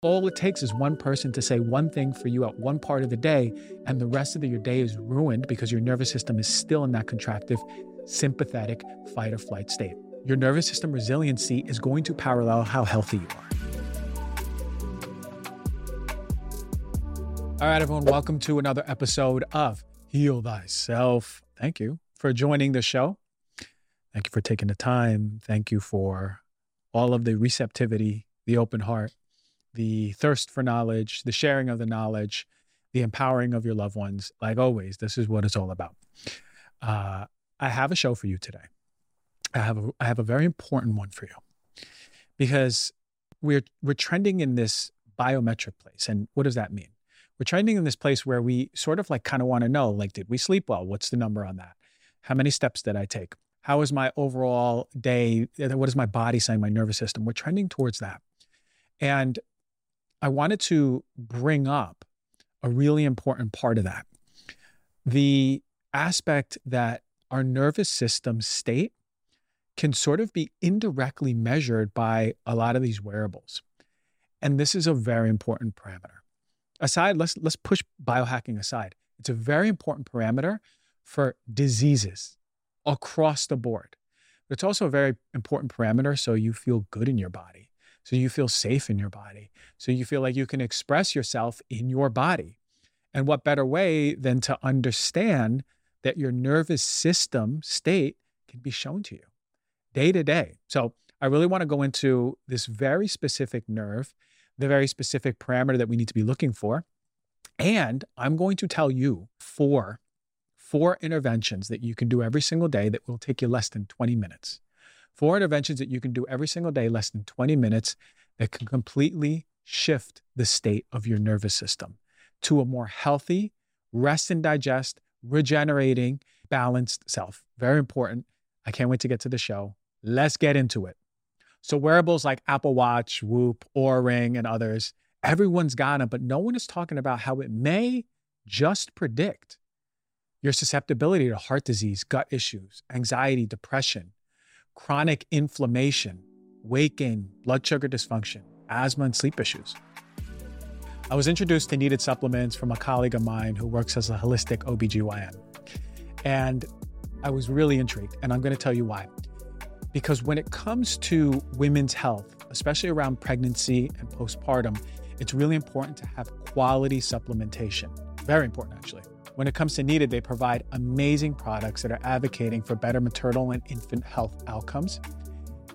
All it takes is one person to say one thing for you at one part of the day, and the rest of the, your day is ruined because your nervous system is still in that contractive, sympathetic fight or flight state. Your nervous system resiliency is going to parallel how healthy you are. All right, everyone, welcome to another episode of Heal Thyself. Thank you for joining the show. Thank you for taking the time. Thank you for all of the receptivity, the open heart, the thirst for knowledge, the sharing of the knowledge, the empowering of your loved ones. Like always, this is what it's all about. Uh, I have a show for you today. I have a, I have a very important one for you because we're we're trending in this biometric place. And what does that mean? We're trending in this place where we sort of like kind of want to know, like, did we sleep well? What's the number on that? How many steps did I take? How is my overall day? What is my body saying, my nervous system? We're trending towards that. And I wanted to bring up a really important part of that the aspect that our nervous system state can sort of be indirectly measured by a lot of these wearables. And this is a very important parameter. Aside, let's let's push biohacking aside. It's a very important parameter for diseases across the board. But it's also a very important parameter so you feel good in your body, so you feel safe in your body, so you feel like you can express yourself in your body. And what better way than to understand that your nervous system state can be shown to you day to day. So I really want to go into this very specific nerve, the very specific parameter that we need to be looking for. And I'm going to tell you four, four interventions that you can do every single day that will take you less than 20 minutes. Four interventions that you can do every single day, less than 20 minutes, that can completely shift the state of your nervous system to a more healthy, rest and digest, regenerating, balanced self. Very important. I can't wait to get to the show. Let's get into it. So, wearables like Apple Watch, Whoop, Oura Ring, and others, everyone's got them, but no one is talking about how it may just predict your susceptibility to heart disease, gut issues, anxiety, depression, chronic inflammation, weight gain, blood sugar dysfunction, asthma, and sleep issues. I was introduced to needed supplements from a colleague of mine who works as a holistic OBGYN. And I was really intrigued, and I'm going to tell you why. Because when it comes to women's health, especially around pregnancy and postpartum, it's really important to have quality supplementation. Very important, actually. When it comes to needed, they provide amazing products that are advocating for better maternal and infant health outcomes.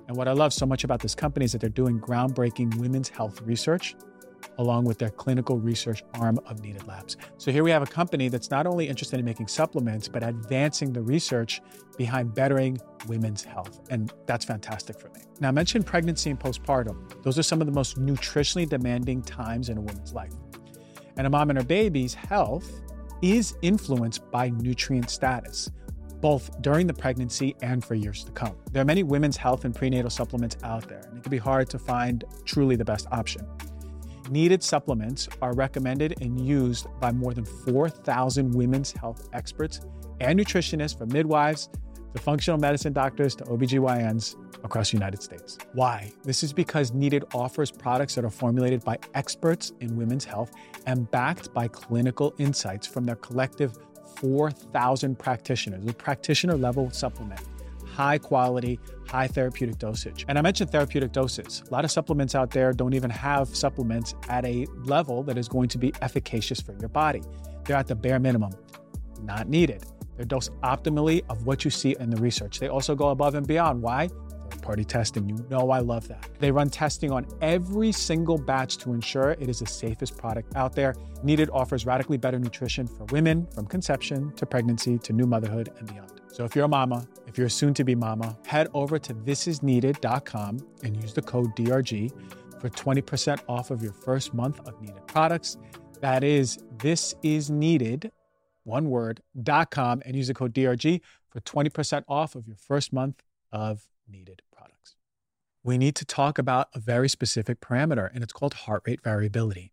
And what I love so much about this company is that they're doing groundbreaking women's health research along with their clinical research arm of Needed Labs. So here we have a company that's not only interested in making supplements, but advancing the research behind bettering women's health. And that's fantastic for me. Now, I mentioned pregnancy and postpartum. Those are some of the most nutritionally demanding times in a woman's life. And a mom and her baby's health is influenced by nutrient status both during the pregnancy and for years to come. There are many women's health and prenatal supplements out there, and it can be hard to find truly the best option. Needed supplements are recommended and used by more than 4,000 women's health experts and nutritionists from midwives to functional medicine doctors to OBGYNs across the United States. Why? This is because Needed offers products that are formulated by experts in women's health and backed by clinical insights from their collective 4,000 practitioners, a practitioner level supplement high quality, high therapeutic dosage. And I mentioned therapeutic doses. A lot of supplements out there don't even have supplements at a level that is going to be efficacious for your body. They're at the bare minimum, not needed. They're dosed optimally of what you see in the research. They also go above and beyond. Why? Party testing. You know I love that. They run testing on every single batch to ensure it is the safest product out there. Needed offers radically better nutrition for women from conception to pregnancy to new motherhood and beyond. So if you're a mama, if you're a soon to be mama, head over to thisisneeded.com and use the code DRG for 20% off of your first month of needed products. That is this is needed, one word, com and use the code DRG for 20% off of your first month of needed. We need to talk about a very specific parameter, and it's called heart rate variability.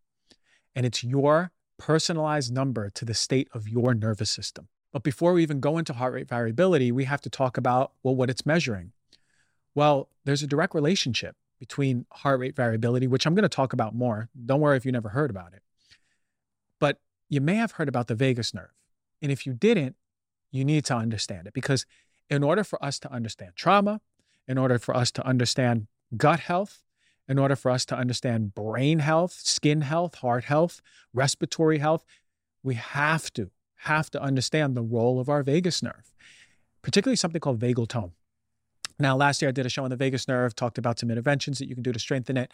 And it's your personalized number to the state of your nervous system. But before we even go into heart rate variability, we have to talk about, well, what it's measuring. Well, there's a direct relationship between heart rate variability, which I'm going to talk about more. Don't worry if you never heard about it. But you may have heard about the vagus nerve. And if you didn't, you need to understand it because in order for us to understand trauma, in order for us to understand gut health, in order for us to understand brain health, skin health, heart health, respiratory health, we have to have to understand the role of our vagus nerve, particularly something called vagal tone. Now, last year I did a show on the vagus nerve, talked about some interventions that you can do to strengthen it,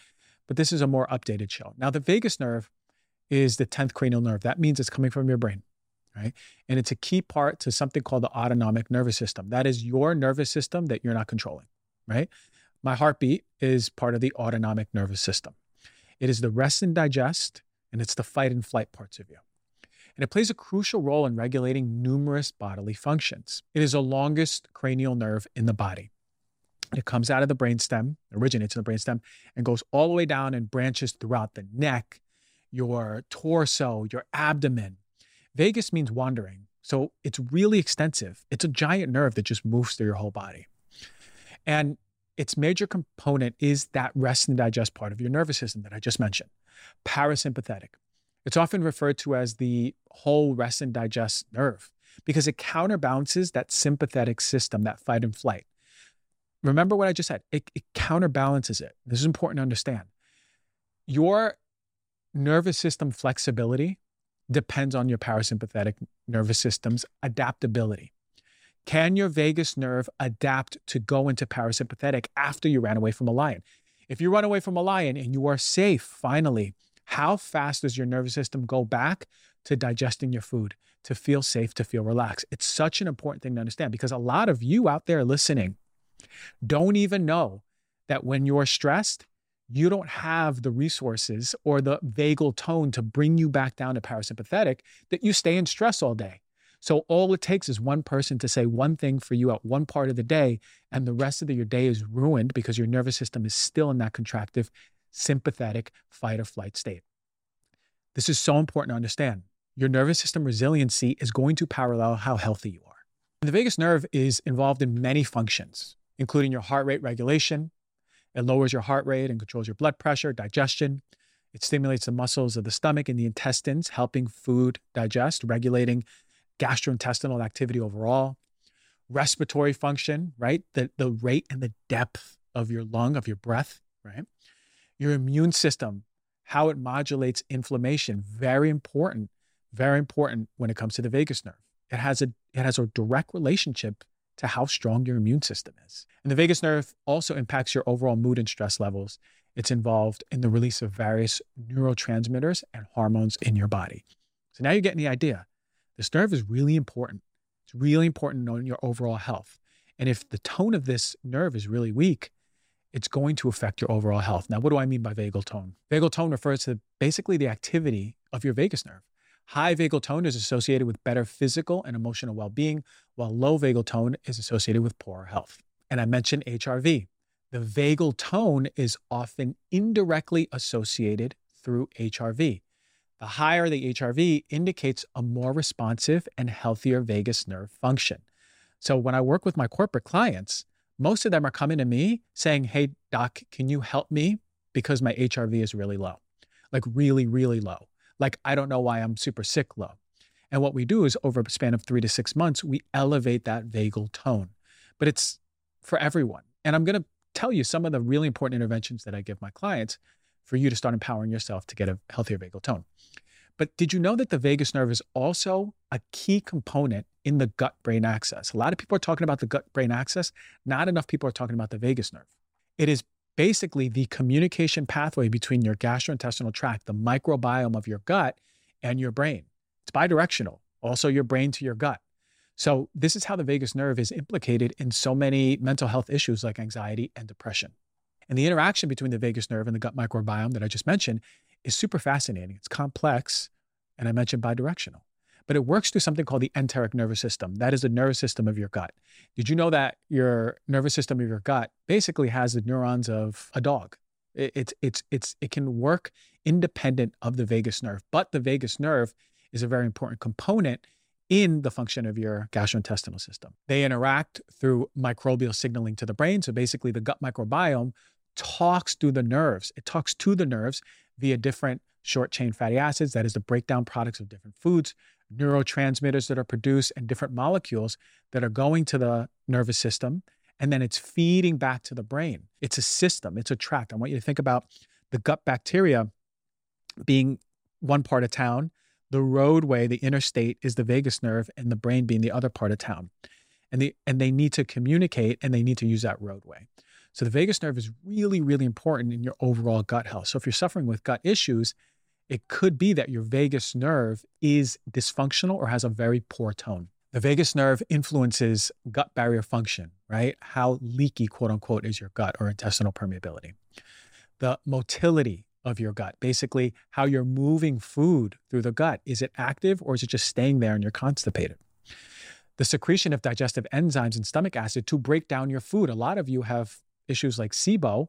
but this is a more updated show. Now, the vagus nerve is the 10th cranial nerve. That means it's coming from your brain, right? And it's a key part to something called the autonomic nervous system. That is your nervous system that you're not controlling, right? My heartbeat is part of the autonomic nervous system. It is the rest and digest, and it's the fight and flight parts of you. And it plays a crucial role in regulating numerous bodily functions. It is the longest cranial nerve in the body. It comes out of the brainstem, originates in the brainstem, and goes all the way down and branches throughout the neck, your torso, your abdomen. Vagus means wandering. So it's really extensive. It's a giant nerve that just moves through your whole body. And its major component is that rest and digest part of your nervous system that I just mentioned, parasympathetic. It's often referred to as the whole rest and digest nerve because it counterbalances that sympathetic system, that fight and flight remember what I just said. It, it counterbalances it. This is important to understand. Your nervous system flexibility depends on your parasympathetic nervous system's adaptability. Can your vagus nerve adapt to go into parasympathetic after you ran away from a lion? If you run away from a lion and you are safe, finally, how fast does your nervous system go back to digesting your food, to feel safe, to feel relaxed? It's such an important thing to understand because a lot of you out there listening don't even know that when you're stressed, you don't have the resources or the vagal tone to bring you back down to parasympathetic, that you stay in stress all day. So all it takes is one person to say one thing for you at one part of the day, and the rest of the, your day is ruined because your nervous system is still in that contractive, sympathetic fight or flight state. This is so important to understand. Your nervous system resiliency is going to parallel how healthy you are. The vagus nerve is involved in many functions including your heart rate regulation. It lowers your heart rate and controls your blood pressure, digestion. It stimulates the muscles of the stomach and the intestines, helping food digest, regulating gastrointestinal activity overall. Respiratory function, right? The, the rate and the depth of your lung, of your breath, right? Your immune system, how it modulates inflammation, very important, very important when it comes to the vagus nerve. It has a it has a direct relationship to how strong your immune system is. And the vagus nerve also impacts your overall mood and stress levels. It's involved in the release of various neurotransmitters and hormones in your body. So now you're getting the idea. This nerve is really important. It's really important knowing your overall health. And if the tone of this nerve is really weak, it's going to affect your overall health. Now, what do I mean by vagal tone? Vagal tone refers to basically the activity of your vagus nerve. High vagal tone is associated with better physical and emotional well being, while low vagal tone is associated with poorer health. And I mentioned HRV. The vagal tone is often indirectly associated through HRV. The higher the HRV indicates a more responsive and healthier vagus nerve function. So when I work with my corporate clients, most of them are coming to me saying, Hey, doc, can you help me? Because my HRV is really low, like really, really low like I don't know why I'm super sick low. And what we do is over a span of three to six months, we elevate that vagal tone. But it's for everyone. And I'm going to tell you some of the really important interventions that I give my clients for you to start empowering yourself to get a healthier vagal tone. But did you know that the vagus nerve is also a key component in the gut brain axis? A lot of people are talking about the gut brain axis, not enough people are talking about the vagus nerve. It is basically the communication pathway between your gastrointestinal tract, the microbiome of your gut, and your brain. It's bidirectional, also your brain to your gut. So, this is how the vagus nerve is implicated in so many mental health issues like anxiety and depression. And the interaction between the vagus nerve and the gut microbiome that I just mentioned is super fascinating. It's complex, and I mentioned bidirectional but it works through something called the enteric nervous system. That is the nervous system of your gut. Did you know that your nervous system of your gut basically has the neurons of a dog? It's it's it's it can work independent of the vagus nerve, but the vagus nerve is a very important component in the function of your gastrointestinal system. They interact through microbial signaling to the brain. So basically, the gut microbiome talks through the nerves. It talks to the nerves via different short chain fatty acids, that is the breakdown products of different foods, neurotransmitters that are produced, and different molecules that are going to the nervous system. And then it's feeding back to the brain. It's a system, it's a tract. I want you to think about the gut bacteria being one part of town, the roadway, the interstate is the vagus nerve, and the brain being the other part of town. And, the, and they need to communicate and they need to use that roadway. So the vagus nerve is really, really important in your overall gut health. So if you're suffering with gut issues, it could be that your vagus nerve is dysfunctional or has a very poor tone. The vagus nerve influences gut barrier function, right? How leaky, quote unquote, is your gut or intestinal permeability. The motility of your gut, basically, how you're moving food through the gut. Is it active or is it just staying there and you're constipated? The secretion of digestive enzymes and stomach acid to break down your food. A lot of you have issues like SIBO,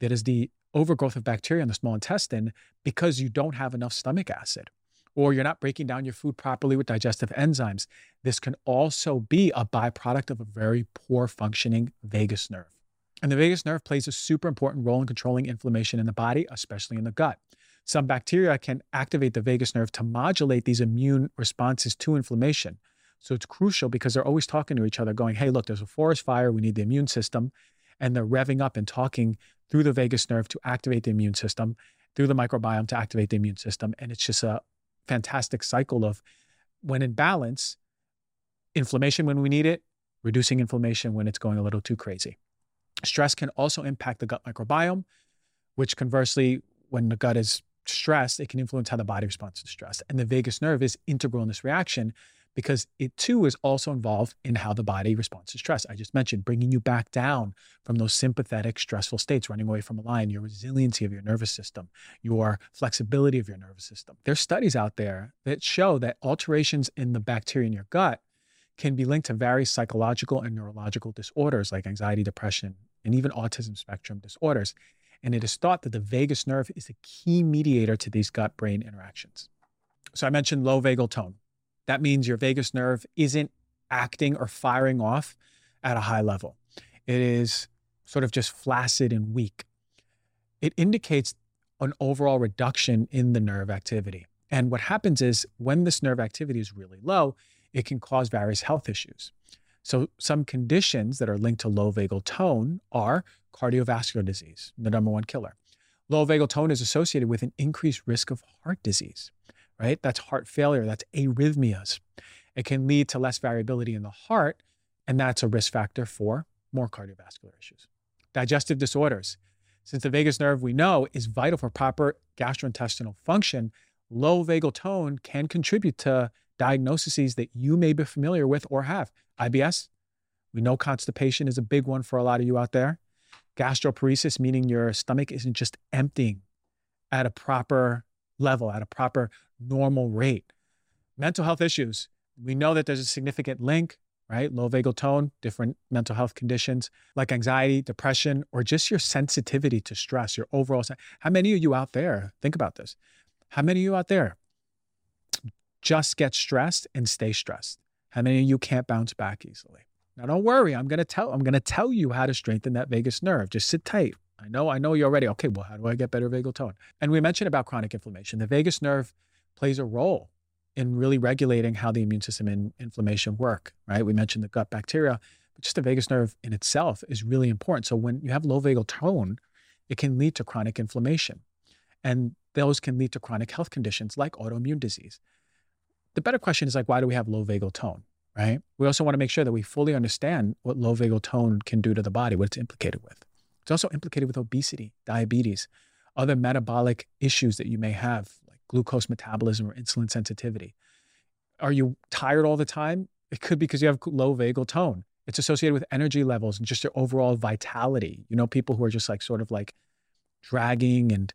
that is the overgrowth of bacteria in the small intestine because you don't have enough stomach acid or you're not breaking down your food properly with digestive enzymes. This can also be a byproduct of a very poor functioning vagus nerve. And the vagus nerve plays a super important role in controlling inflammation in the body, especially in the gut. Some bacteria can activate the vagus nerve to modulate these immune responses to inflammation. So it's crucial because they're always talking to each other, going, hey, look, there's a forest fire. We need the immune system. And they're revving up and talking through the vagus nerve to activate the immune system, through the microbiome to activate the immune system. And it's just a fantastic cycle of when in balance, inflammation when we need it, reducing inflammation when it's going a little too crazy. Stress can also impact the gut microbiome, which conversely, when the gut is stressed, it can influence how the body responds to stress. And the vagus nerve is integral in this reaction because it too is also involved in how the body responds to stress. I just mentioned bringing you back down from those sympathetic, stressful states, running away from a lion, your resiliency of your nervous system, your flexibility of your nervous system. There's studies out there that show that alterations in the bacteria in your gut can be linked to various psychological and neurological disorders like anxiety, depression, and even autism spectrum disorders. And it is thought that the vagus nerve is a key mediator to these gut brain interactions. So I mentioned low vagal tone. That means your vagus nerve isn't acting or firing off at a high level. It is sort of just flaccid and weak. It indicates an overall reduction in the nerve activity. And what happens is when this nerve activity is really low, it can cause various health issues. So, some conditions that are linked to low vagal tone are cardiovascular disease, the number one killer. Low vagal tone is associated with an increased risk of heart disease right? That's heart failure, that's arrhythmias. It can lead to less variability in the heart, and that's a risk factor for more cardiovascular issues. Digestive disorders. Since the vagus nerve we know is vital for proper gastrointestinal function, low vagal tone can contribute to diagnoses that you may be familiar with or have. IBS, we know constipation is a big one for a lot of you out there. Gastroparesis, meaning your stomach isn't just emptying at a proper level, at a proper normal rate. Mental health issues. We know that there's a significant link, right? Low vagal tone, different mental health conditions like anxiety, depression, or just your sensitivity to stress, your overall. How many of you out there, think about this. How many of you out there just get stressed and stay stressed? How many of you can't bounce back easily? Now don't worry, I'm gonna tell I'm gonna tell you how to strengthen that vagus nerve. Just sit tight. I know, I know you're ready. Okay, well, how do I get better vagal tone? And we mentioned about chronic inflammation. The vagus nerve plays a role in really regulating how the immune system and inflammation work, right? We mentioned the gut bacteria, but just the vagus nerve in itself is really important. So when you have low vagal tone, it can lead to chronic inflammation. And those can lead to chronic health conditions like autoimmune disease. The better question is like, why do we have low vagal tone, right? We also want to make sure that we fully understand what low vagal tone can do to the body, what it's implicated with. It's also implicated with obesity, diabetes, other metabolic issues that you may have, like glucose metabolism or insulin sensitivity. Are you tired all the time? It could be because you have low vagal tone. It's associated with energy levels and just your overall vitality. You know, people who are just like sort of like dragging and,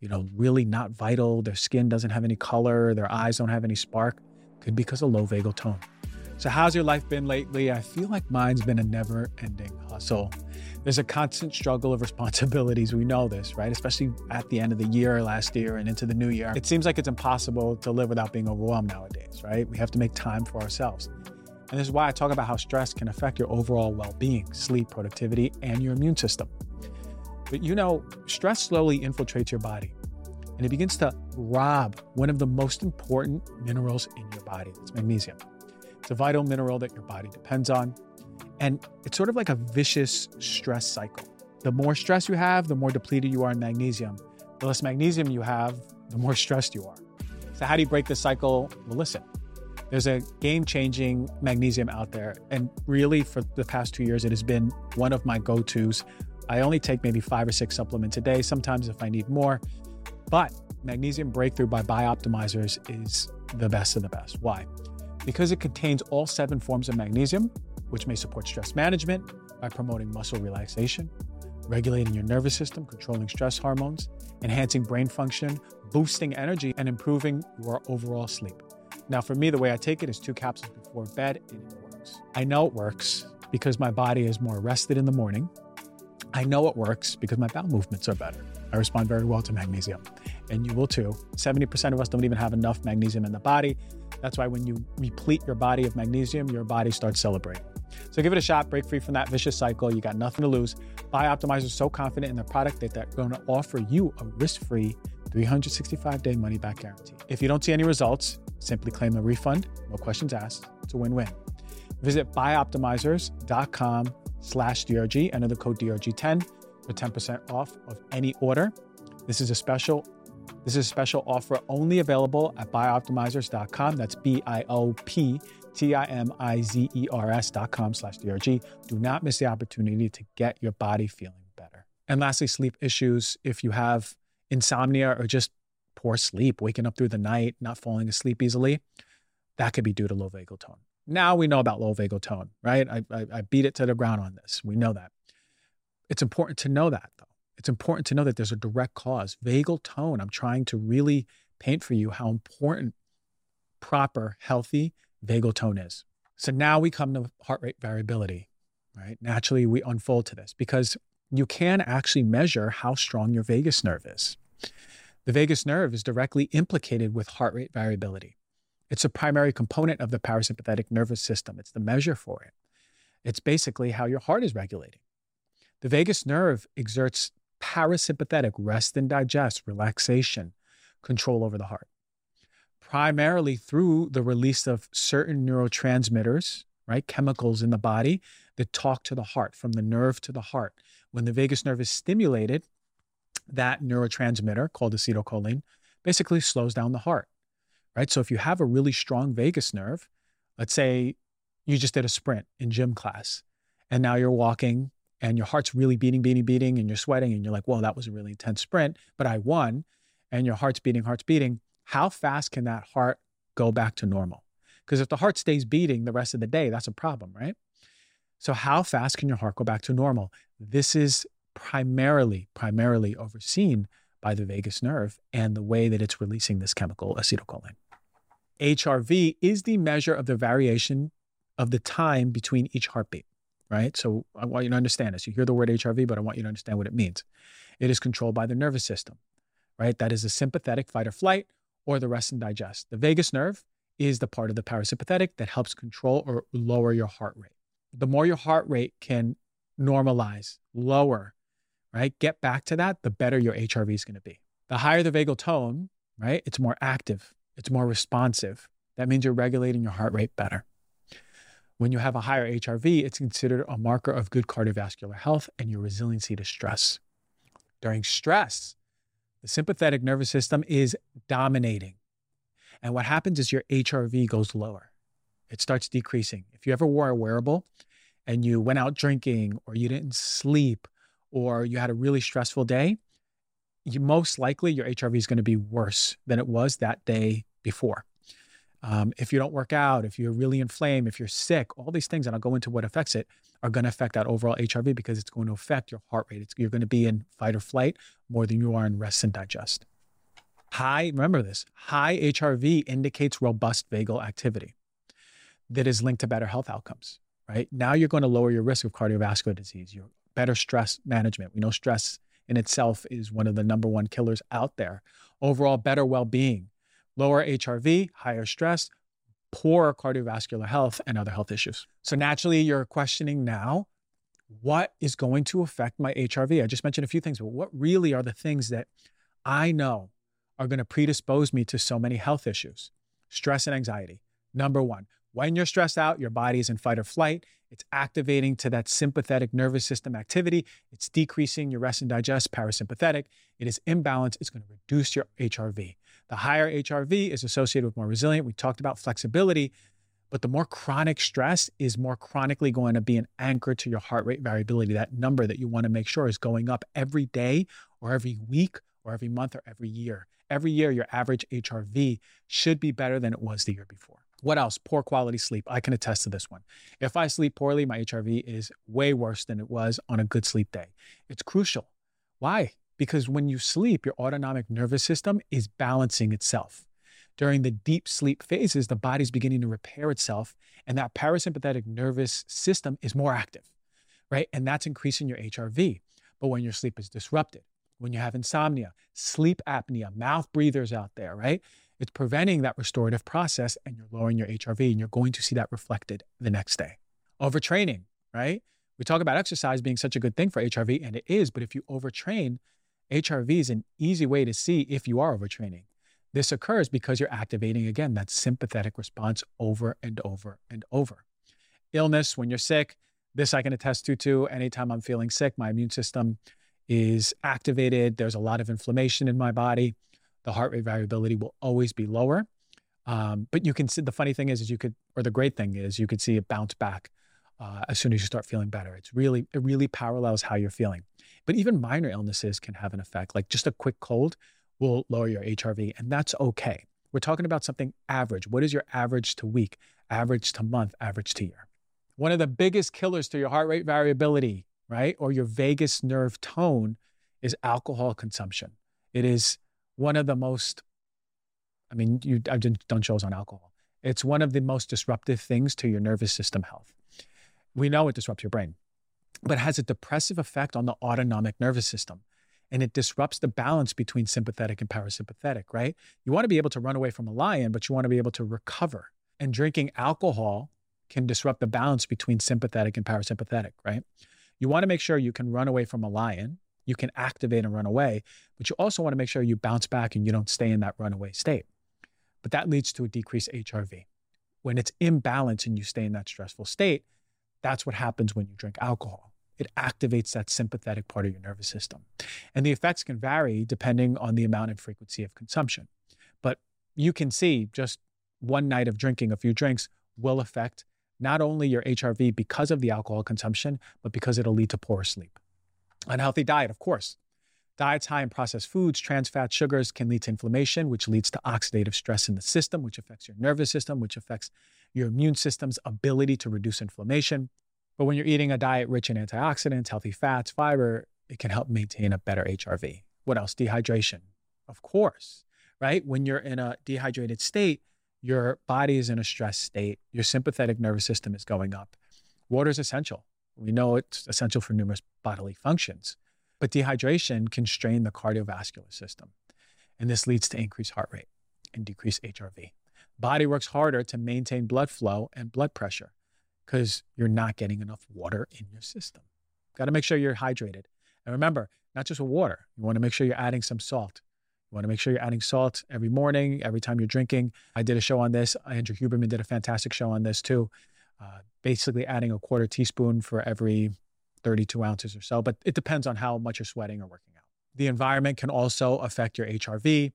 you know, really not vital. Their skin doesn't have any color, their eyes don't have any spark. Could be because of low vagal tone. So, how's your life been lately? I feel like mine's been a never ending hustle. There's a constant struggle of responsibilities. We know this, right? Especially at the end of the year, last year, and into the new year. It seems like it's impossible to live without being overwhelmed nowadays, right? We have to make time for ourselves. And this is why I talk about how stress can affect your overall well being, sleep, productivity, and your immune system. But you know, stress slowly infiltrates your body and it begins to rob one of the most important minerals in your body. It's magnesium. It's a vital mineral that your body depends on. And it's sort of like a vicious stress cycle. The more stress you have, the more depleted you are in magnesium. The less magnesium you have, the more stressed you are. So, how do you break this cycle? Well, listen, there's a game changing magnesium out there. And really, for the past two years, it has been one of my go tos. I only take maybe five or six supplements a day, sometimes if I need more. But Magnesium Breakthrough by Bioptimizers is the best of the best. Why? Because it contains all seven forms of magnesium, which may support stress management by promoting muscle relaxation, regulating your nervous system, controlling stress hormones, enhancing brain function, boosting energy, and improving your overall sleep. Now, for me, the way I take it is two capsules before bed, and it works. I know it works because my body is more rested in the morning. I know it works because my bowel movements are better. I respond very well to magnesium, and you will too. 70% of us don't even have enough magnesium in the body. That's why when you replete your body of magnesium, your body starts celebrating. So give it a shot, break free from that vicious cycle. You got nothing to lose. Bioptimizer is so confident in their product that they're going to offer you a risk free 365 day money back guarantee. If you don't see any results, simply claim a refund. No questions asked. It's a win win. Visit bioptimizers.com slash DRG, enter the code DRG10 for 10% off of any order. This is a special this is a special offer only available at bioptimizers.com. That's B-I-O-P-T-I-M-I-Z-E-R-S.com slash DRG. Do not miss the opportunity to get your body feeling better. And lastly, sleep issues. If you have insomnia or just poor sleep, waking up through the night, not falling asleep easily, that could be due to low vagal tone. Now we know about low vagal tone, right? I, I, I beat it to the ground on this. We know that. It's important to know that, though. It's important to know that there's a direct cause. Vagal tone, I'm trying to really paint for you how important proper, healthy vagal tone is. So now we come to heart rate variability, right? Naturally, we unfold to this because you can actually measure how strong your vagus nerve is. The vagus nerve is directly implicated with heart rate variability. It's a primary component of the parasympathetic nervous system. It's the measure for it. It's basically how your heart is regulating. The vagus nerve exerts parasympathetic rest and digest, relaxation, control over the heart, primarily through the release of certain neurotransmitters, right? Chemicals in the body that talk to the heart, from the nerve to the heart. When the vagus nerve is stimulated, that neurotransmitter called acetylcholine basically slows down the heart, right? So if you have a really strong vagus nerve, let's say you just did a sprint in gym class and now you're walking and your heart's really beating, beating, beating, and you're sweating, and you're like, well, that was a really intense sprint, but I won, and your heart's beating, heart's beating, how fast can that heart go back to normal? Because if the heart stays beating the rest of the day, that's a problem, right? So, how fast can your heart go back to normal? This is primarily, primarily overseen by the vagus nerve and the way that it's releasing this chemical, acetylcholine. HRV is the measure of the variation of the time between each heartbeat right? So I want you to understand this. You hear the word HRV, but I want you to understand what it means. It is controlled by the nervous system, right? That is the sympathetic fight or flight or the rest and digest. The vagus nerve is the part of the parasympathetic that helps control or lower your heart rate. The more your heart rate can normalize, lower, right? Get back to that, the better your HRV is going to be. The higher the vagal tone, right? It's more active, it's more responsive. That means you're regulating your heart rate better. When you have a higher HRV, it's considered a marker of good cardiovascular health and your resiliency to stress. During stress, the sympathetic nervous system is dominating. And what happens is your HRV goes lower. It starts decreasing. If you ever wore a wearable and you went out drinking or you didn't sleep or you had a really stressful day, you most likely your HRV is going to be worse than it was that day before. Um, if you don't work out, if you're really inflamed, if you're sick, all these things, and I'll go into what affects it, are going to affect that overall HRV because it's going to affect your heart rate. It's, you're going to be in fight or flight more than you are in rest and digest. High, remember this, high HRV indicates robust vagal activity that is linked to better health outcomes, right? Now you're going to lower your risk of cardiovascular disease, your better stress management. We know stress in itself is one of the number one killers out there. Overall, better well being, lower HRV, higher stress, poor cardiovascular health, and other health issues. So naturally, you're questioning now what is going to affect my HRV? I just mentioned a few things, but what really are the things that I know are going to predispose me to so many health issues? Stress and anxiety. Number one, when you're stressed out, your body is in fight or flight. It's activating to that sympathetic nervous system activity. It's decreasing your rest and digest parasympathetic. It is imbalanced. It's going to reduce your HRV. The higher HRV is associated with more resilient. We talked about flexibility, but the more chronic stress is more chronically going to be an anchor to your heart rate variability. That number that you want to make sure is going up every day or every week or every month or every year. Every year, your average HRV should be better than it was the year before. What else? Poor quality sleep. I can attest to this one. If I sleep poorly, my HRV is way worse than it was on a good sleep day. It's crucial. Why? Because when you sleep, your autonomic nervous system is balancing itself. During the deep sleep phases, the body's beginning to repair itself, and that parasympathetic nervous system is more active, right? And that's increasing your HRV. But when your sleep is disrupted, when you have insomnia, sleep apnea, mouth breathers out there, right? It's preventing that restorative process and you're lowering your HRV, and you're going to see that reflected the next day. Overtraining, right? We talk about exercise being such a good thing for HRV, and it is, but if you overtrain, HRV is an easy way to see if you are overtraining. This occurs because you're activating again that sympathetic response over and over and over. Illness, when you're sick, this I can attest to too. Anytime I'm feeling sick, my immune system is activated. There's a lot of inflammation in my body. The heart rate variability will always be lower. Um, but you can see the funny thing is, is you could, or the great thing is, you could see it bounce back uh, as soon as you start feeling better. It's really, it really parallels how you're feeling. But even minor illnesses can have an effect. Like just a quick cold will lower your HRV, and that's okay. We're talking about something average. What is your average to week, average to month, average to year? One of the biggest killers to your heart rate variability, right, or your vagus nerve tone is alcohol consumption. It is one of the most, I mean, you, I've done shows on alcohol. It's one of the most disruptive things to your nervous system health. We know it disrupts your brain, but it has a depressive effect on the autonomic nervous system. And it disrupts the balance between sympathetic and parasympathetic, right? You want to be able to run away from a lion, but you want to be able to recover. And drinking alcohol can disrupt the balance between sympathetic and parasympathetic, right? You want to make sure you can run away from a lion, you can activate and run away, but you also want to make sure you bounce back and you don't stay in that runaway state. But that leads to a decreased HRV. When it's imbalance and you stay in that stressful state, that's what happens when you drink alcohol. It activates that sympathetic part of your nervous system. And the effects can vary depending on the amount and frequency of consumption. But you can see just one night of drinking a few drinks will affect not only your HRV because of the alcohol consumption, but because it'll lead to poor sleep. Unhealthy diet, of course. Diets high in processed foods, trans fats, sugars can lead to inflammation, which leads to oxidative stress in the system, which affects your nervous system, which affects your immune system's ability to reduce inflammation. But when you're eating a diet rich in antioxidants, healthy fats, fiber, it can help maintain a better HRV. What else? Dehydration. Of course, right? When you're in a dehydrated state, your body is in a stress state, your sympathetic nervous system is going up. Water is essential. We know it's essential for numerous bodily functions. But dehydration can strain the cardiovascular system. And this leads to increased heart rate and decreased HRV. Body works harder to maintain blood flow and blood pressure because you're not getting enough water in your system. Got to make sure you're hydrated. And remember, not just with water, you want to make sure you're adding some salt. You want to make sure you're adding salt every morning, every time you're drinking. I did a show on this. Andrew Huberman did a fantastic show on this too. Uh, basically, adding a quarter teaspoon for every 32 ounces or so, but it depends on how much you're sweating or working out. The environment can also affect your HRV.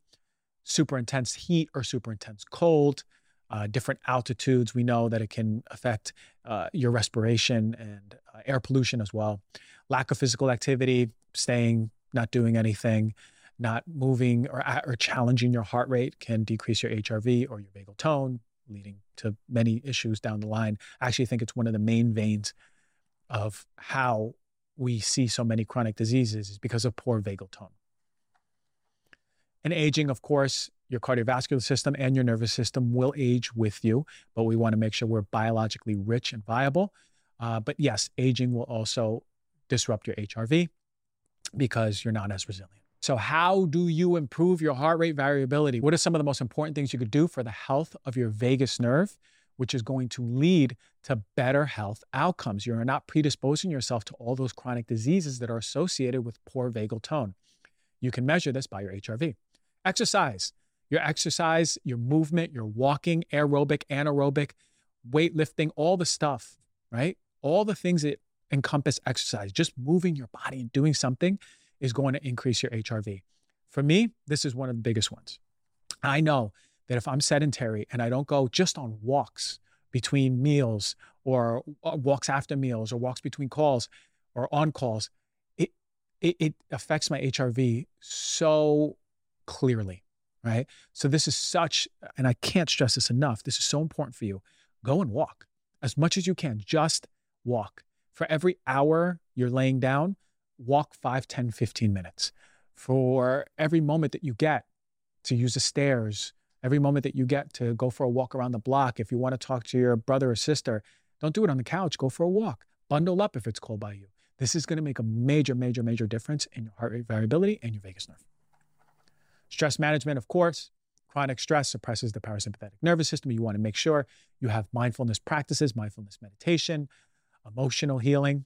Super intense heat or super intense cold, uh, different altitudes, we know that it can affect uh, your respiration and uh, air pollution as well. Lack of physical activity, staying, not doing anything, not moving or, or challenging your heart rate can decrease your HRV or your vagal tone, leading to many issues down the line. I actually think it's one of the main veins of how we see so many chronic diseases is because of poor vagal tone. And aging, of course, your cardiovascular system and your nervous system will age with you, but we want to make sure we're biologically rich and viable. Uh, but yes, aging will also disrupt your HRV because you're not as resilient. So, how do you improve your heart rate variability? What are some of the most important things you could do for the health of your vagus nerve? which is going to lead to better health outcomes. You're not predisposing yourself to all those chronic diseases that are associated with poor vagal tone. You can measure this by your HRV. Exercise. Your exercise, your movement, your walking, aerobic, anaerobic, weightlifting, all the stuff, right? All the things that encompass exercise, just moving your body and doing something is going to increase your HRV. For me, this is one of the biggest ones. I know that if I'm sedentary and I don't go just on walks between meals or uh, walks after meals or walks between calls or on calls, it, it, it affects my HRV so clearly, right? So this is such, and I can't stress this enough. This is so important for you. Go and walk as much as you can. Just walk. For every hour you're laying down, walk 5, 10, 15 minutes. For every moment that you get to use the stairs, every moment that you get to go for a walk around the block, if you want to talk to your brother or sister, don't do it on the couch, go for a walk. Bundle up if it's cold by you. This is going to make a major, major, major difference in your heart rate variability and your vagus nerve. Stress management, of course, chronic stress suppresses the parasympathetic nervous system. You want to make sure you have mindfulness practices, mindfulness meditation, emotional healing.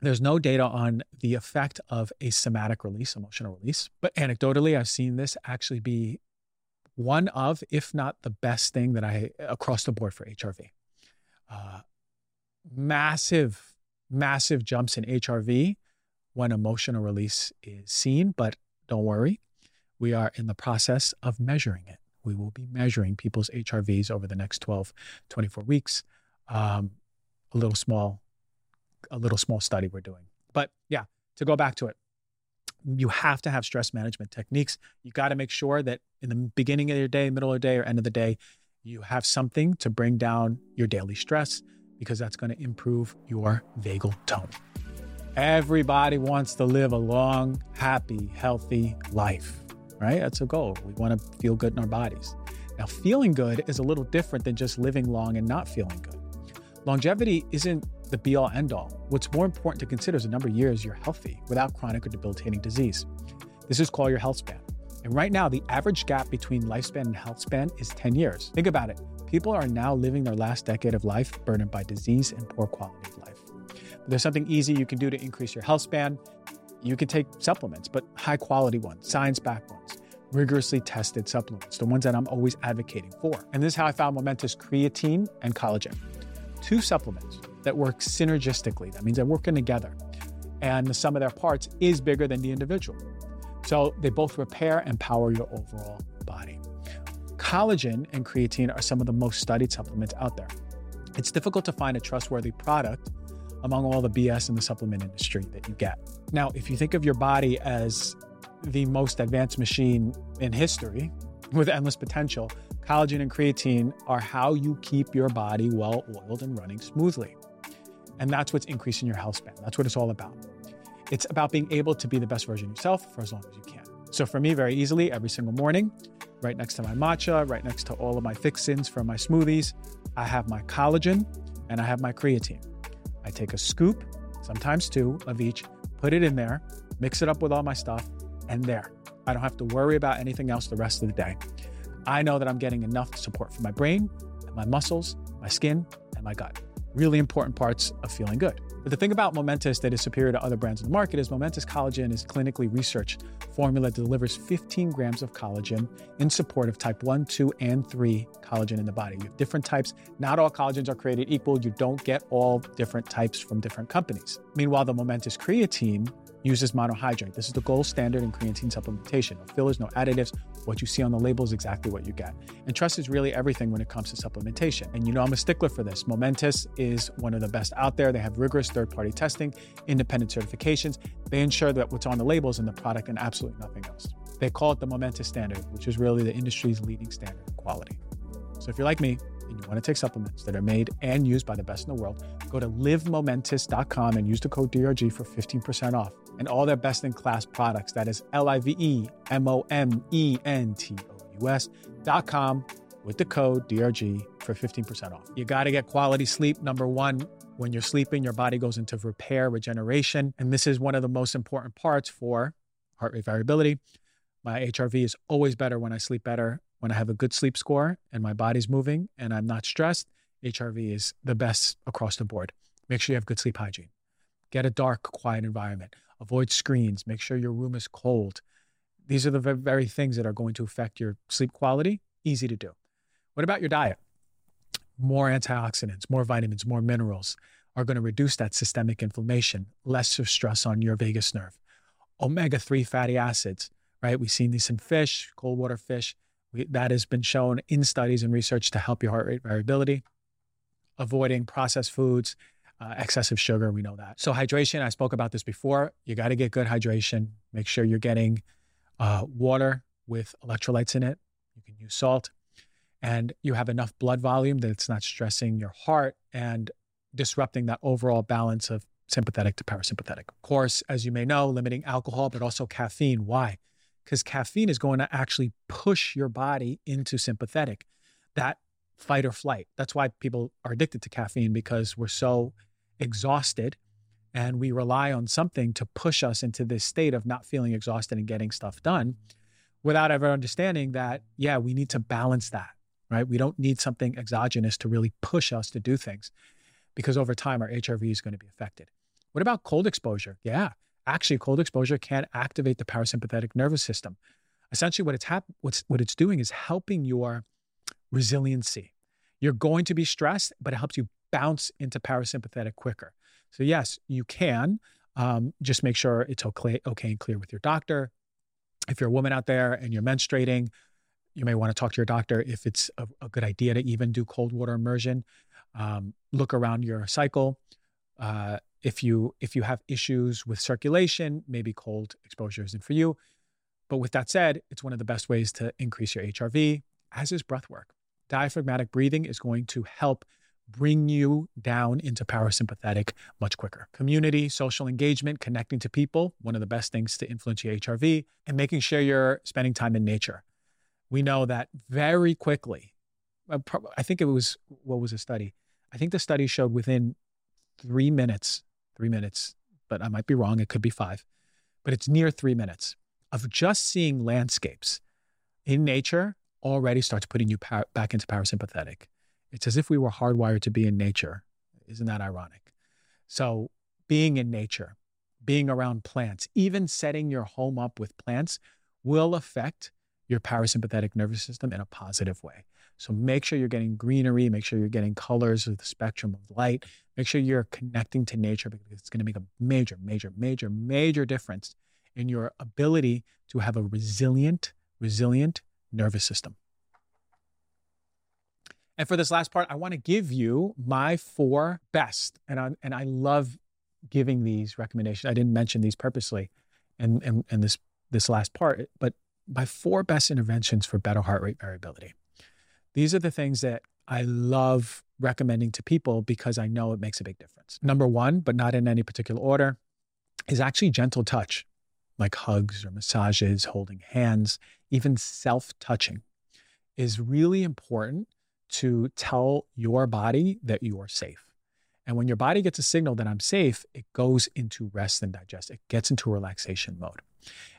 There's no data on the effect of a somatic release, emotional release, but anecdotally, I've seen this actually be one of, if not the best thing that I across the board for HRV. Uh, massive, massive jumps in HRV when emotional release is seen, but don't worry, we are in the process of measuring it. We will be measuring people's HRVs over the next 12, 24 weeks. Um, a little small, a little small study we're doing. But yeah, to go back to it, you have to have stress management techniques. You got to make sure that in the beginning of your day, middle of the day, or end of the day, you have something to bring down your daily stress because that's going to improve your vagal tone. Everybody wants to live a long, happy, healthy life, right? That's a goal. We want to feel good in our bodies. Now, feeling good is a little different than just living long and not feeling good. Longevity isn't the be all end all. What's more important to consider is the number of years you're healthy without chronic or debilitating disease. This is called your health span. And right now, the average gap between lifespan and health span is 10 years. Think about it. People are now living their last decade of life burdened by disease and poor quality of life. But there's something easy you can do to increase your health span. You can take supplements, but high quality ones, science backed ones, rigorously tested supplements, the ones that I'm always advocating for. And this is how I found Momentous creatine and collagen. Two supplements that work synergistically. That means they're working together. And the sum of their parts is bigger than the individual. So they both repair and power your overall body. Collagen and creatine are some of the most studied supplements out there. It's difficult to find a trustworthy product among all the BS in the supplement industry that you get. Now, if you think of your body as the most advanced machine in history with endless potential, collagen and creatine are how you keep your body well oiled and running smoothly. And that's what's increasing your health span. That's what it's all about. It's about being able to be the best version of yourself for as long as you can. So for me, very easily, every single morning, right next to my matcha, right next to all of my fixins from my smoothies, I have my collagen and I have my creatine. I take a scoop, sometimes two of each, put it in there, mix it up with all my stuff, and there. I don't have to worry about anything else the rest of the day. I know that I'm getting enough support for my brain, my muscles, my skin, and my gut really important parts of feeling good. But the thing about Momentous that is superior to other brands in the market is Momentous Collagen is clinically researched formula that delivers 15 grams of collagen in support of type 1, 2, and 3 collagen in the body. You have different types. Not all collagens are created equal. You don't get all different types from different companies. Meanwhile, the Momentous creatine uses monohydrate. This is the gold standard in creatine supplementation. No fillers, no additives. What you see on the label is exactly what you get. And trust is really everything when it comes to supplementation. And you know I'm a stickler for this. Momentous is one of the best out there. They have rigorous third-party testing, independent certifications. They ensure that what's on the labels in the product and absolutely nothing else. They call it the Momentous standard, which is really the industry's leading standard of quality. So if you're like me, and you want to take supplements that are made and used by the best in the world, go to livemomentous.com and use the code DRG for 15% off and all their best in class products. That is L I V E M O M E N T O U S.com with the code DRG for 15% off. You got to get quality sleep. Number one, when you're sleeping, your body goes into repair, regeneration. And this is one of the most important parts for heart rate variability. My HRV is always better when I sleep better when I have a good sleep score and my body's moving and I'm not stressed, HRV is the best across the board. Make sure you have good sleep hygiene. Get a dark, quiet environment. Avoid screens. Make sure your room is cold. These are the very things that are going to affect your sleep quality. Easy to do. What about your diet? More antioxidants, more vitamins, more minerals are going to reduce that systemic inflammation, less of stress on your vagus nerve. Omega 3 fatty acids, right? We've seen these in fish, cold water fish. We, that has been shown in studies and research to help your heart rate variability. Avoiding processed foods, uh, excessive sugar, we know that. So, hydration, I spoke about this before. You got to get good hydration. Make sure you're getting uh, water with electrolytes in it. You can use salt. And you have enough blood volume that it's not stressing your heart and disrupting that overall balance of sympathetic to parasympathetic. Of course, as you may know, limiting alcohol, but also caffeine. Why? Because caffeine is going to actually push your body into sympathetic, that fight or flight. That's why people are addicted to caffeine because we're so exhausted and we rely on something to push us into this state of not feeling exhausted and getting stuff done without ever understanding that, yeah, we need to balance that, right? We don't need something exogenous to really push us to do things because over time our HRV is going to be affected. What about cold exposure? Yeah, actually, cold exposure can activate the parasympathetic nervous system. Essentially, what it's hap- what's what it's doing is helping your resiliency. You're going to be stressed, but it helps you bounce into parasympathetic quicker. So yes, you can. Um, just make sure it's okay, okay and clear with your doctor. If you're a woman out there and you're menstruating, you may want to talk to your doctor if it's a, a good idea to even do cold water immersion. Um, look around your cycle. Uh, if you if you have issues with circulation, maybe cold exposure isn't for you. But with that said, it's one of the best ways to increase your HRV, as is breath work. Diaphragmatic breathing is going to help bring you down into parasympathetic much quicker. Community, social engagement, connecting to people, one of the best things to influence your HRV, and making sure you're spending time in nature. We know that very quickly, uh, I think it was, what was a study? I think the study showed within three minutes, three minutes, but I might be wrong. It could be five, but it's near three minutes of just seeing landscapes in nature already starts putting you back into parasympathetic. It's as if we were hardwired to be in nature. Isn't that ironic? So, being in nature, being around plants, even setting your home up with plants will affect your parasympathetic nervous system in a positive way. So make sure you're getting greenery, make sure you're getting colors of the spectrum of light, make sure you're connecting to nature because it's going to make a major, major, major, major difference in your ability to have a resilient, resilient nervous system. And for this last part, I want to give you my four best, and I, and I love giving these recommendations. I didn't mention these purposely, and and and this this last part, but my four best interventions for better heart rate variability. These are the things that I love recommending to people because I know it makes a big difference. Number one, but not in any particular order, is actually gentle touch, like hugs or massages, holding hands, even self touching is really important to tell your body that you are safe. And when your body gets a signal that I'm safe, it goes into rest and digest. It gets into relaxation mode.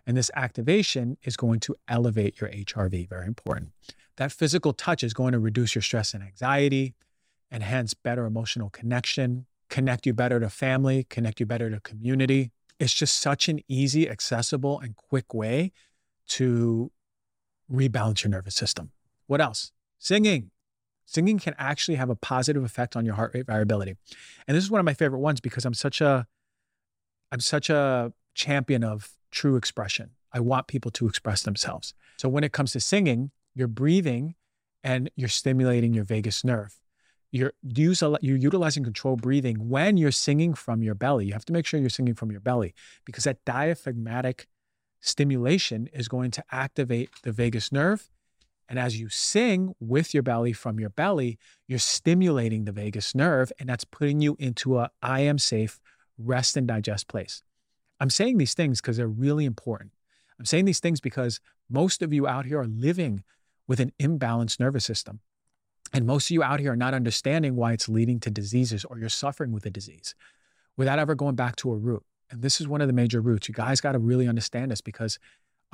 And this activation is going to elevate your HRV, very important. That physical touch is going to reduce your stress and anxiety, enhance better emotional connection, connect you better to family, connect you better to community. It's just such an easy, accessible, and quick way to rebalance your nervous system. What else? Singing. Singing can actually have a positive effect on your heart rate variability. And this is one of my favorite ones because I'm such a I'm such a champion of true expression. I want people to express themselves. So when it comes to singing, you're breathing and you're stimulating your vagus nerve. You're, use, you're utilizing controlled breathing when you're singing from your belly. You have to make sure you're singing from your belly because that diaphragmatic stimulation is going to activate the vagus nerve. And as you sing with your belly from your belly, you're stimulating the vagus nerve, and that's putting you into a I am safe, rest and digest place. I'm saying these things because they're really important. I'm saying these things because most of you out here are living with an imbalanced nervous system. And most of you out here are not understanding why it's leading to diseases or you're suffering with a disease without ever going back to a root. And this is one of the major roots. You guys got to really understand this because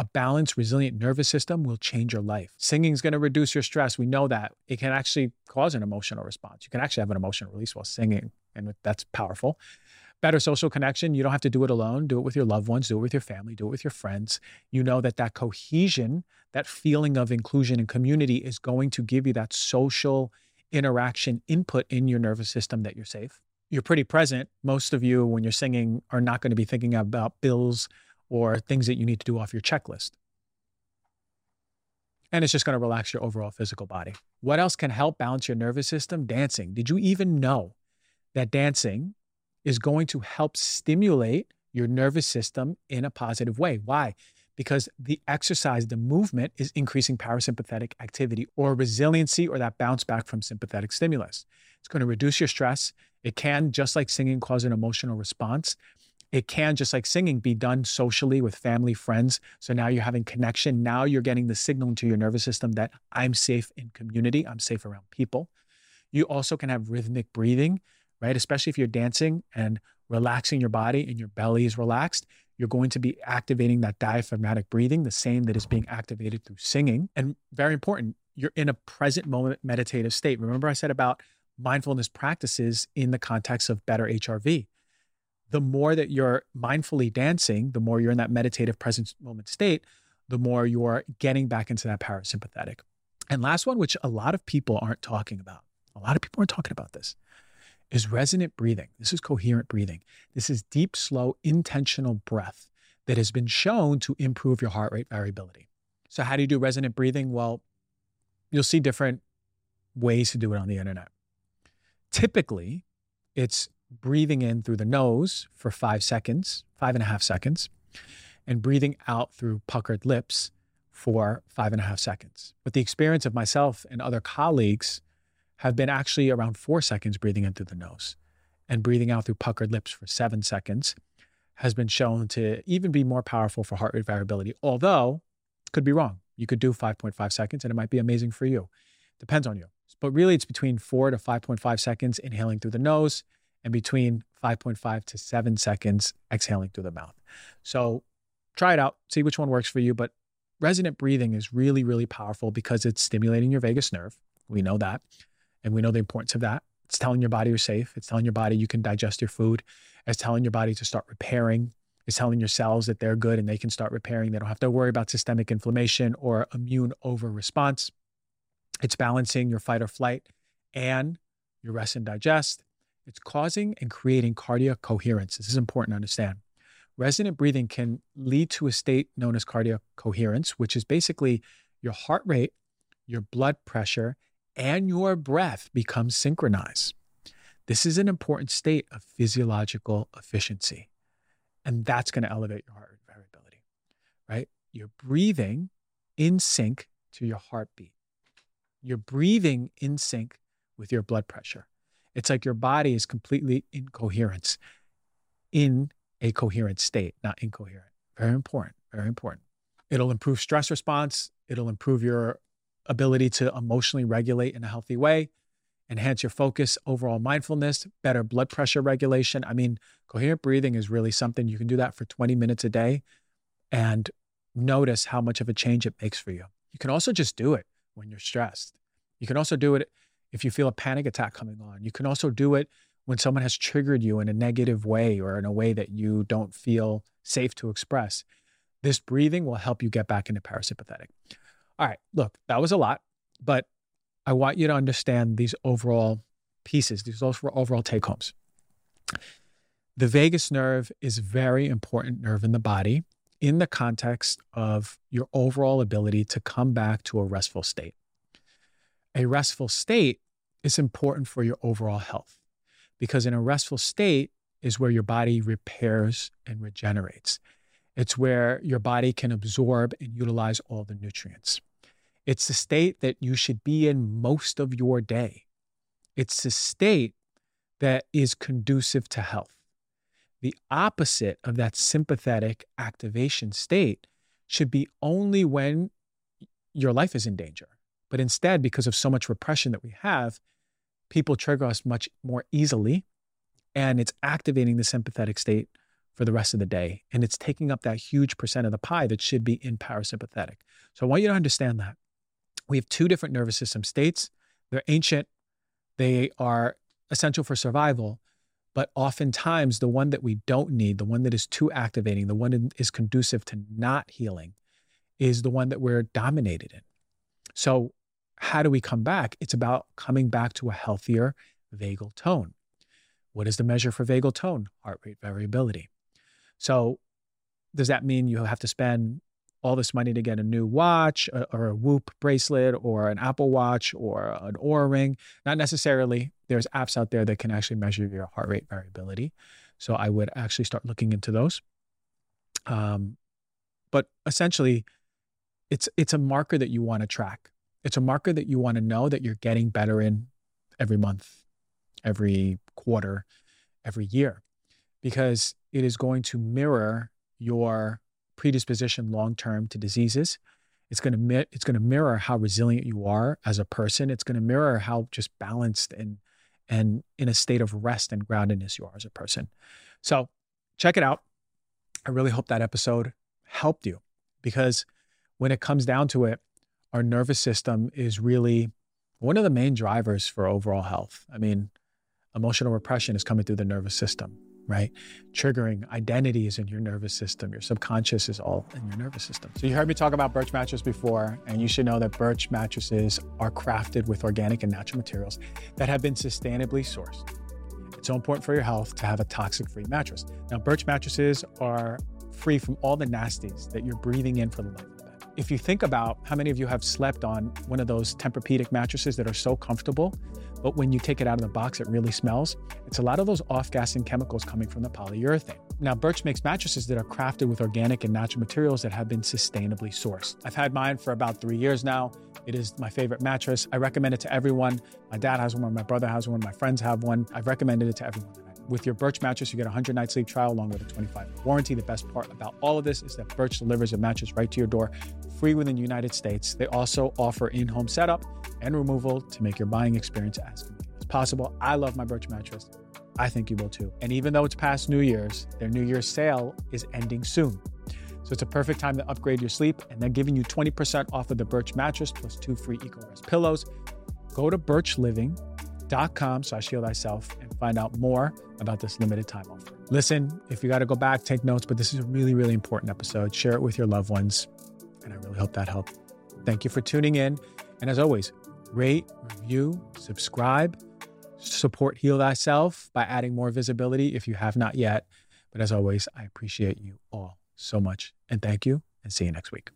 A balanced, resilient nervous system will change your life. Singing is going to reduce your stress. We know that. It can actually cause an emotional response. You can actually have an emotional release while singing, and that's powerful. Better social connection. You don't have to do it alone. Do it with your loved ones, do it with your family, do it with your friends. You know that that cohesion, that feeling of inclusion and community is going to give you that social interaction input in your nervous system that you're safe. You're pretty present. Most of you, when you're singing, are not going to be thinking about bills or things that you need to do off your checklist. And it's just going to relax your overall physical body. What else can help balance your nervous system? Dancing. Did you even know that dancing is going to help stimulate your nervous system in a positive way? Why? Because the exercise, the movement is increasing parasympathetic activity or resiliency or that bounce back from sympathetic stimulus. It's going to reduce your stress. It can, just like singing, cause an emotional response. It can, just like singing, be done socially with family, friends. So now you're having connection. Now you're getting the signal into your nervous system that I'm safe in community, I'm safe around people. You also can have rhythmic breathing, right? Especially if you're dancing and relaxing your body and your belly is relaxed, you're going to be activating that diaphragmatic breathing, the same that is being activated through singing. And very important, you're in a present moment meditative state. Remember, I said about mindfulness practices in the context of better HRV the more that you're mindfully dancing, the more you're in that meditative present moment state, the more you're getting back into that parasympathetic. And last one, which a lot of people aren't talking about, a lot of people aren't talking about this, is resonant breathing. This is coherent breathing. This is deep, slow, intentional breath that has been shown to improve your heart rate variability. So, how do you do resonant breathing? Well, you'll see different ways to do it on the internet. Typically, it's breathing in through the nose for five seconds, five and a half seconds, and breathing out through puckered lips for five and a half seconds. But the experience of myself and other colleagues have been actually around four seconds breathing in through the nose and breathing out through puckered lips for seven seconds has been shown to even be more powerful for heart rate variability, although could be wrong. You could do 5.5 seconds and it might be amazing for you. Depends on you. But really, it's between four to 5.5 seconds inhaling through the nose and between 5.5 to 7 seconds exhaling through the mouth. So try it out, see which one works for you. But resonant breathing is really, really powerful because it's stimulating your vagus nerve. We know that. And we know the importance of that. It's telling your body you're safe. It's telling your body you can digest your food. It's telling your body to start repairing. It's telling your cells that they're good and they can start repairing. They don't have to worry about systemic inflammation or immune over response. It's balancing your fight or flight and your rest and digest. It's causing and creating cardiac coherence. This is important to understand. Resonant breathing can lead to a state known as cardiac coherence, which is basically your heart rate, your blood pressure, and your breath become synchronized. This is an important state of physiological efficiency. And that's going to elevate your heart variability, right? You're breathing in sync to your heartbeat. You're breathing in sync with your blood pressure. It's like your body is completely in coherence, in a coherent state, not incoherent. Very important, very important. It'll improve stress response. It'll improve your ability to emotionally regulate in a healthy way, enhance your focus, overall mindfulness, better blood pressure regulation. I mean, coherent breathing is really something you can do that for 20 minutes a day and notice how much of a change it makes for you. You can also just do it when you're stressed. You can also do it if you feel a panic attack coming on. You can also do it when someone has triggered you in a negative way or in a way that you don't feel safe to express. This breathing will help you get back into parasympathetic. All right, look, that was a lot, but I want you to understand these overall pieces, these overall take homes. The vagus nerve is a very important nerve in the body in the context of your overall ability to come back to a restful state a restful state is important for your overall health because in a restful state is where your body repairs and regenerates. It's where your body can absorb and utilize all the nutrients. It's the state that you should be in most of your day. It's the state that is conducive to health. The opposite of that sympathetic activation state should be only when your life is in danger. But instead, because of so much repression that we have, people trigger us much more easily. And it's activating the sympathetic state for the rest of the day. And it's taking up that huge percent of the pie that should be in parasympathetic. So I want you to understand that. We have two different nervous system states. They're ancient, they are essential for survival. But oftentimes, the one that we don't need, the one that is too activating, the one that is conducive to not healing, is the one that we're dominated in. So, how do we come back? It's about coming back to a healthier vagal tone. What is the measure for vagal tone? Heart rate variability. So, does that mean you have to spend all this money to get a new watch or a Whoop bracelet or an Apple Watch or an Oura ring? Not necessarily. There's apps out there that can actually measure your heart rate variability. So, I would actually start looking into those. Um, but essentially, it's it's a marker that you want to track. It's a marker that you want to know that you're getting better in every month, every quarter, every year, because it is going to mirror your predisposition long term to diseases. It's going to it's going to mirror how resilient you are as a person. It's going to mirror how just balanced and and in a state of rest and groundedness you are as a person. So check it out. I really hope that episode helped you because when it comes down to it, our nervous system is really one of the main drivers for overall health. I mean, emotional repression is coming through the nervous system, right? Triggering identities in your nervous system. Your subconscious is all in your nervous system. So you heard me talk about birch mattresses before, and you should know that birch mattresses are crafted with organic and natural materials that have been sustainably sourced. It's so important for your health to have a toxic-free mattress. Now, birch mattresses are free from all the nasties that you're breathing in for the life if you think about how many of you have slept on one of those Tempur-Pedic mattresses that are so comfortable, but when you take it out of the box, it really smells, it's a lot of those off-gassing chemicals coming from the polyurethane. Now, Birch makes mattresses that are crafted with organic and natural materials that have been sustainably sourced. I've had mine for about three years now. It is my favorite mattress. I recommend it to everyone. My dad has one, my brother has one, my friends have one. I've recommended it to everyone. With your Birch mattress, you get a 100 night sleep trial along with a 25 warranty. The best part about all of this is that Birch delivers a mattress right to your door, free within the United States. They also offer in home setup and removal to make your buying experience as convenient as possible. I love my Birch mattress. I think you will too. And even though it's past New Year's, their New Year's sale is ending soon. So it's a perfect time to upgrade your sleep, and they're giving you 20% off of the Birch mattress plus two free EcoRest pillows. Go to birchliving.com slash heal thyself and find out more about this limited time offer. Listen, if you got to go back, take notes, but this is a really, really important episode. Share it with your loved ones, and I really hope that helped. Thank you for tuning in. And as always, rate, review, subscribe, support Heal Thyself by adding more visibility if you have not yet. But as always, I appreciate you all so much. And thank you, and see you next week.